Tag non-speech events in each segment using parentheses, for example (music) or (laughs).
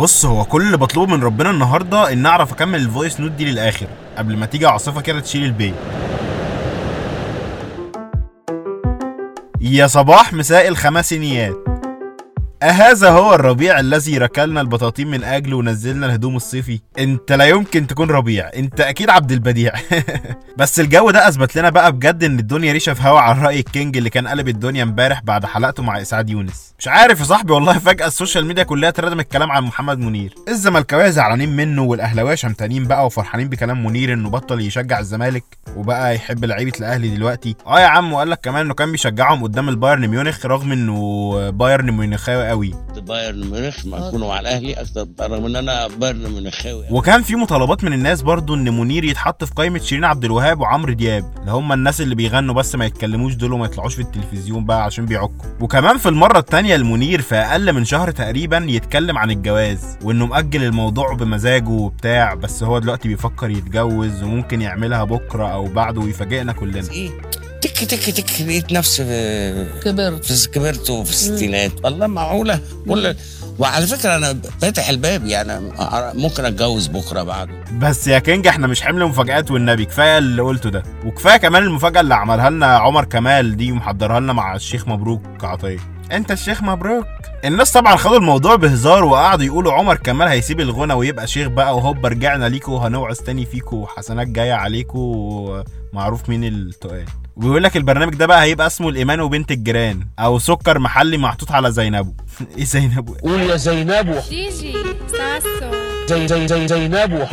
بص هو كل اللي بطلبه من ربنا النهارده إن أعرف أكمل ال voice note دي للآخر قبل ما تيجي عاصفة كده تشيل البيت. يا صباح مساء الخمسينيات أهذا هو الربيع الذي ركلنا البطاطين من أجله ونزلنا الهدوم الصيفي؟ أنت لا يمكن تكون ربيع، أنت أكيد عبد البديع. (laughs) بس الجو ده أثبت لنا بقى بجد إن الدنيا ريشة في هوا على رأي الكينج اللي كان قلب الدنيا امبارح بعد حلقته مع إسعاد يونس. مش عارف يا صاحبي والله فجأة ال social media كلها تردم الكلام عن محمد منير. الزملكاوية زعلانين منه والأهلاوية شمتانين بقى وفرحانين بكلام منير إنه بطل يشجع الزمالك وبقى يحب لعيبة الأهلي دلوقتي. أه يا عم وقال لك كمان إنه كان بيشجعهم قدام البايرن ميونخ رغم إنه بايرن ميونخاوي قوي. بايرن ميونخ ما اكونوا مع الأهلي أكتر رغم إن أنا بايرن ميونخاوي وكان في مطالبات من الناس برضو إن منير يتحط في قائمة شيرين عبد الوهاب وعمرو دياب اللي هم الناس اللي بيغنوا بس ما يتكلموش دول وما يطلعوش في التلفزيون بقى عشان بيعكوا. وكمان في المرة الثانية المنير في أقل من شهر تقريبا يتكلم عن الجواز وإنه مأجل الموضوع بمزاجه وبتاع بس هو دلوقتي بيفكر يتجوز وممكن يعملها بكرة أو بعده ويفاجئنا كلنا. إيه؟ تك تك تك لقيت نفسي في كبرت. في كبرت وفي الستينات. والله معقولة. كل وعلى فكرة أنا فاتح الباب يعني ممكن أتجوز بكرة بعده. بس يا كينج إحنا مش حمل مفاجآت والنبي. كفاية اللي قلته ده. وكفاية كمان المفاجأة اللي عملها لنا عمر كمال دي ومحضرها لنا مع الشيخ مبروك عطية. انت الشيخ مبروك. الناس طبعا خدوا الموضوع بهزار وقعدوا يقولوا عمر كمال هيسيب الغنى ويبقى شيخ بقى وهوبا رجعنا ليكوا وهنوعظ تاني فيكوا وحسنات جاية عليكوا معروف مين التقال. وبيقول لك البرنامج ده بقى هيبقى اسمه الإيمان وبنت الجيران أو سكر محلي محطوط على زينبو. (laughs) إيه زينبو؟ قول يا زينب جيجي ساسو. زي زي زي زينب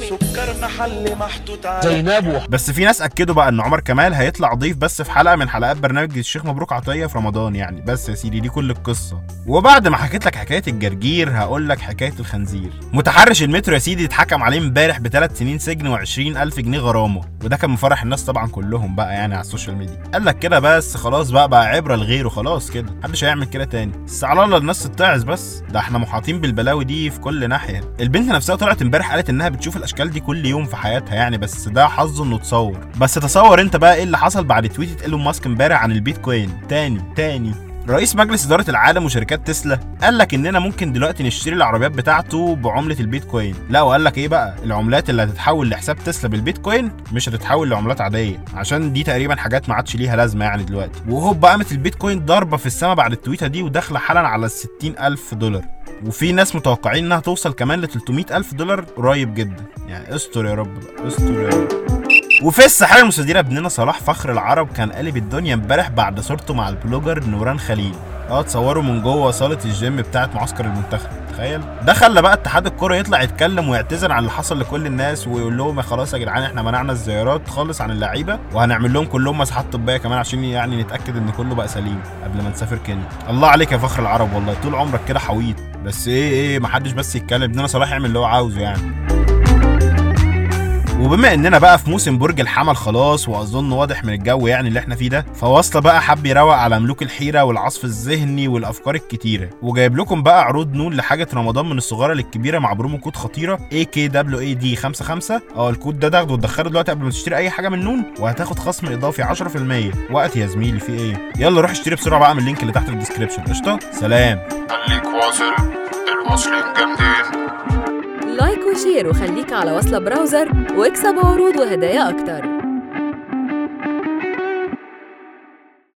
سكر محلي محطوط زينب بس في ناس اكدوا بقى ان عمر كمال هيطلع ضيف بس في حلقه من حلقات برنامج الشيخ مبروك عطيه في رمضان يعني بس يا سيدي دي كل القصة وبعد ما حكيت لك حكايه الجرجير هقول لك حكايه الخنزير متحرش المترو يا سيدي اتحكم عليه امبارح بثلاث سنين سجن و20 الف جنيه غرامه وده كان مفرح الناس طبعا كلهم بقى يعني على السوشيال ميديا قال لك كده بس خلاص بقى بقى عبره لغيره خلاص كده محدش هيعمل كده تاني بس على الله الناس تتعظ بس ده إحنا محاطين بالبلاوي دي في كل ناحيه البنت نفسها طلعت امبارح قالت إنها بتشوف الأشكال دي كل يوم في حياتها يعني بس ده حظه إنه تصور بس تصور أنت بقى إيه اللي حصل بعد تويتة إيلون ماسك امبارح عن البيتكوين. تاني تاني. رئيس مجلس إدارة العالم وشركات تسلا قال لك إننا ممكن دلوقتي نشتري العربيات بتاعته بعملة البيتكوين، لا وقال لك إيه بقى؟ العملات اللي هتتحول لحساب تسلا بالبيتكوين مش هتتحول لعملات عادية، عشان دي تقريبا حاجات ما عادش ليها لازمة يعني دلوقتي، وهوب قامت البيتكوين ضاربة في السما بعد التويتة دي وداخلة حالا على ال 60 ألف دولار. وفي ناس متوقعين إنها توصل كمان ل 300 ألف دولار قريب جدا. يعني استر يا رب بقى استر يا رب. وفي الساحره المستديرة ابننا صلاح فخر العرب كان قالب الدنيا امبارح بعد صورته مع البلوجر نوران خليل. آه اتصوروا من جوه صالة الجيم بتاعه معسكر المنتخب. تخيل. ده خلى بقى اتحاد الكورة يطلع يتكلم ويعتذر عن اللي حصل لكل الناس ويقول لهم يا خلاص يا جدعان إحنا منعنا الزيارات خالص عن اللعيبة وهنعمل لهم كلهم مساحات طبية كمان عشان يعني نتأكد إن كله بقى سليم قبل ما نسافر كينيا. الله عليك يا فخر العرب والله طول عمرك كده حويط. بس إيه إيه محدش بس يتكلم. ابننا صلاح يعمل اللي هو عاوزه يعني. وبما اننا بقى في موسم برج الحمل خلاص واظن واضح من الجو يعني اللي إحنا فيه ده فوصلة بقى حب يروق على ملوك الحيرة والعصف الذهني والأفكار الكتيرة. وجايب لكم بقى عروض نون لحاجة رمضان من الصغيرة للكبيرة مع promo code خطيرة اي كي WAD 55 آه الكود ده تاخده وتدخله دلوقتي قبل ما تشتري أي حاجة من نون وهتاخد خصم إضافي 10% وقت يا زميلي في إيه؟ يلا روح اشتري بسرعة بقى من ال link اللي تحت في ال description قشطة؟ سلام. خليك واصل. الواصلين جامدين. like و share وخليك على وصلة browser واكسب عروض وهدايا أكتر.